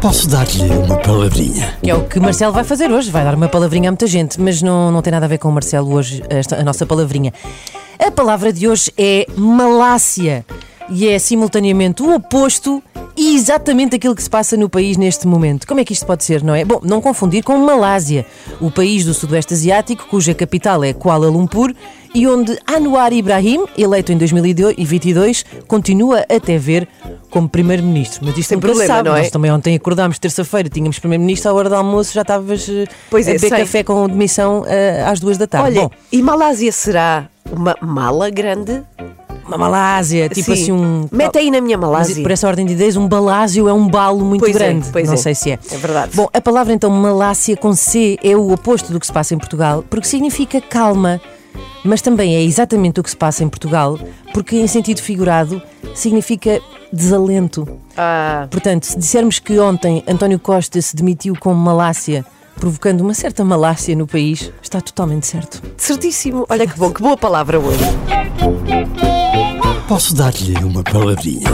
Posso dar-lhe uma palavrinha? Que é o que Marcelo vai fazer hoje, vai dar uma palavrinha a muita gente, mas não, não tem nada a ver com o Marcelo hoje, esta, a nossa palavrinha. A palavra de hoje é Malásia e é simultaneamente o oposto e exatamente aquilo que se passa no país neste momento. Como é que isto pode ser, não é? Bom, não confundir com Malásia, o país do Sudoeste Asiático, cuja capital é Kuala Lumpur e onde Anwar Ibrahim, eleito em 2022, continua até ver como Primeiro-Ministro. Mas isto nunca problema, sabe. não é? Nós também ontem acordámos terça-feira, tínhamos Primeiro-Ministro, à hora do almoço já estavas eh, Pois a é, beber sei. café com demissão eh, às duas da tarde. Olha, Bom, e Malásia será uma mala grande? uma Malásia, tipo Sim. assim um. Mete aí na minha Mas, Malásia. por essa ordem de ideias, um balásio é um balo muito Pois é, grande. pois não é. sei se é. É verdade. Bom, a palavra então Malásia com C é o oposto do que se passa em Portugal, porque significa calma. Mas também é exatamente o que se passa em Portugal, porque em sentido figurado significa desalento. Ah, Portanto, se dissermos que ontem António Costa se demitiu com Malásia, provocando uma certa Malásia no país, está totalmente certo. certíssimo. Olha que bom, que boa palavra hoje. Posso dar-lhe uma palavrinha?